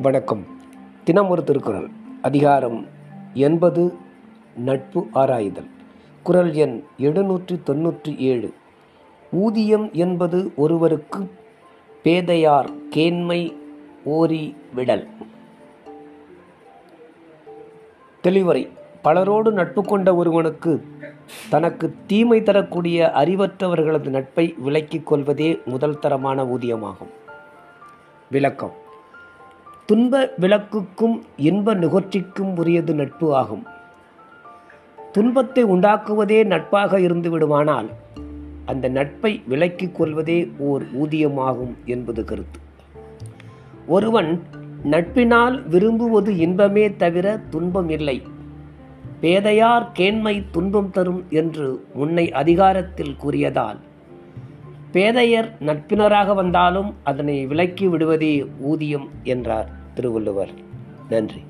வணக்கம். தினம் ஒரு திருக்குறள். அதிகாரம் எண்பது நட்பு ஆராய்தல். குரல் எண் எழுநூற்றி தொன்னூற்றி ஏழு ஊதியம் என்பது ஒருவருக்கு பேதையார் கேண்மை ஓரி விடல். தெளிவரை. பலரோடு நட்பு கொண்ட ஒருவனுக்கு தனக்கு தீமை தரக்கூடிய அறிவற்றவர்களது நட்பை விலக்கிக் கொள்வதே முதல் தரமான ஊதியமாகும். விளக்கம். துன்ப விளக்குக்கும் இன்ப நுகர்ச்சிக்கும் உரியது நட்பு ஆகும். துன்பத்தை உண்டாக்குவதே நட்பாக இருந்து விடுமானால் அந்த நட்பை விலக்கிக் கொள்வதே ஓர் ஊதியமாகும் என்பது கருத்து. ஒருவன் நட்பினால் விரும்புவது இன்பமே தவிர துன்பம் இல்லை. பேதையார் கேண்மை துன்பம் தரும் என்று முன்னை அதிகாரத்தில் கூறியதால் பேதையர் நட்பினராக வந்தாலும் அதனை விலக்கி விடுவதே ஊதியம் என்றார் திருவள்ளுவர். நன்றி.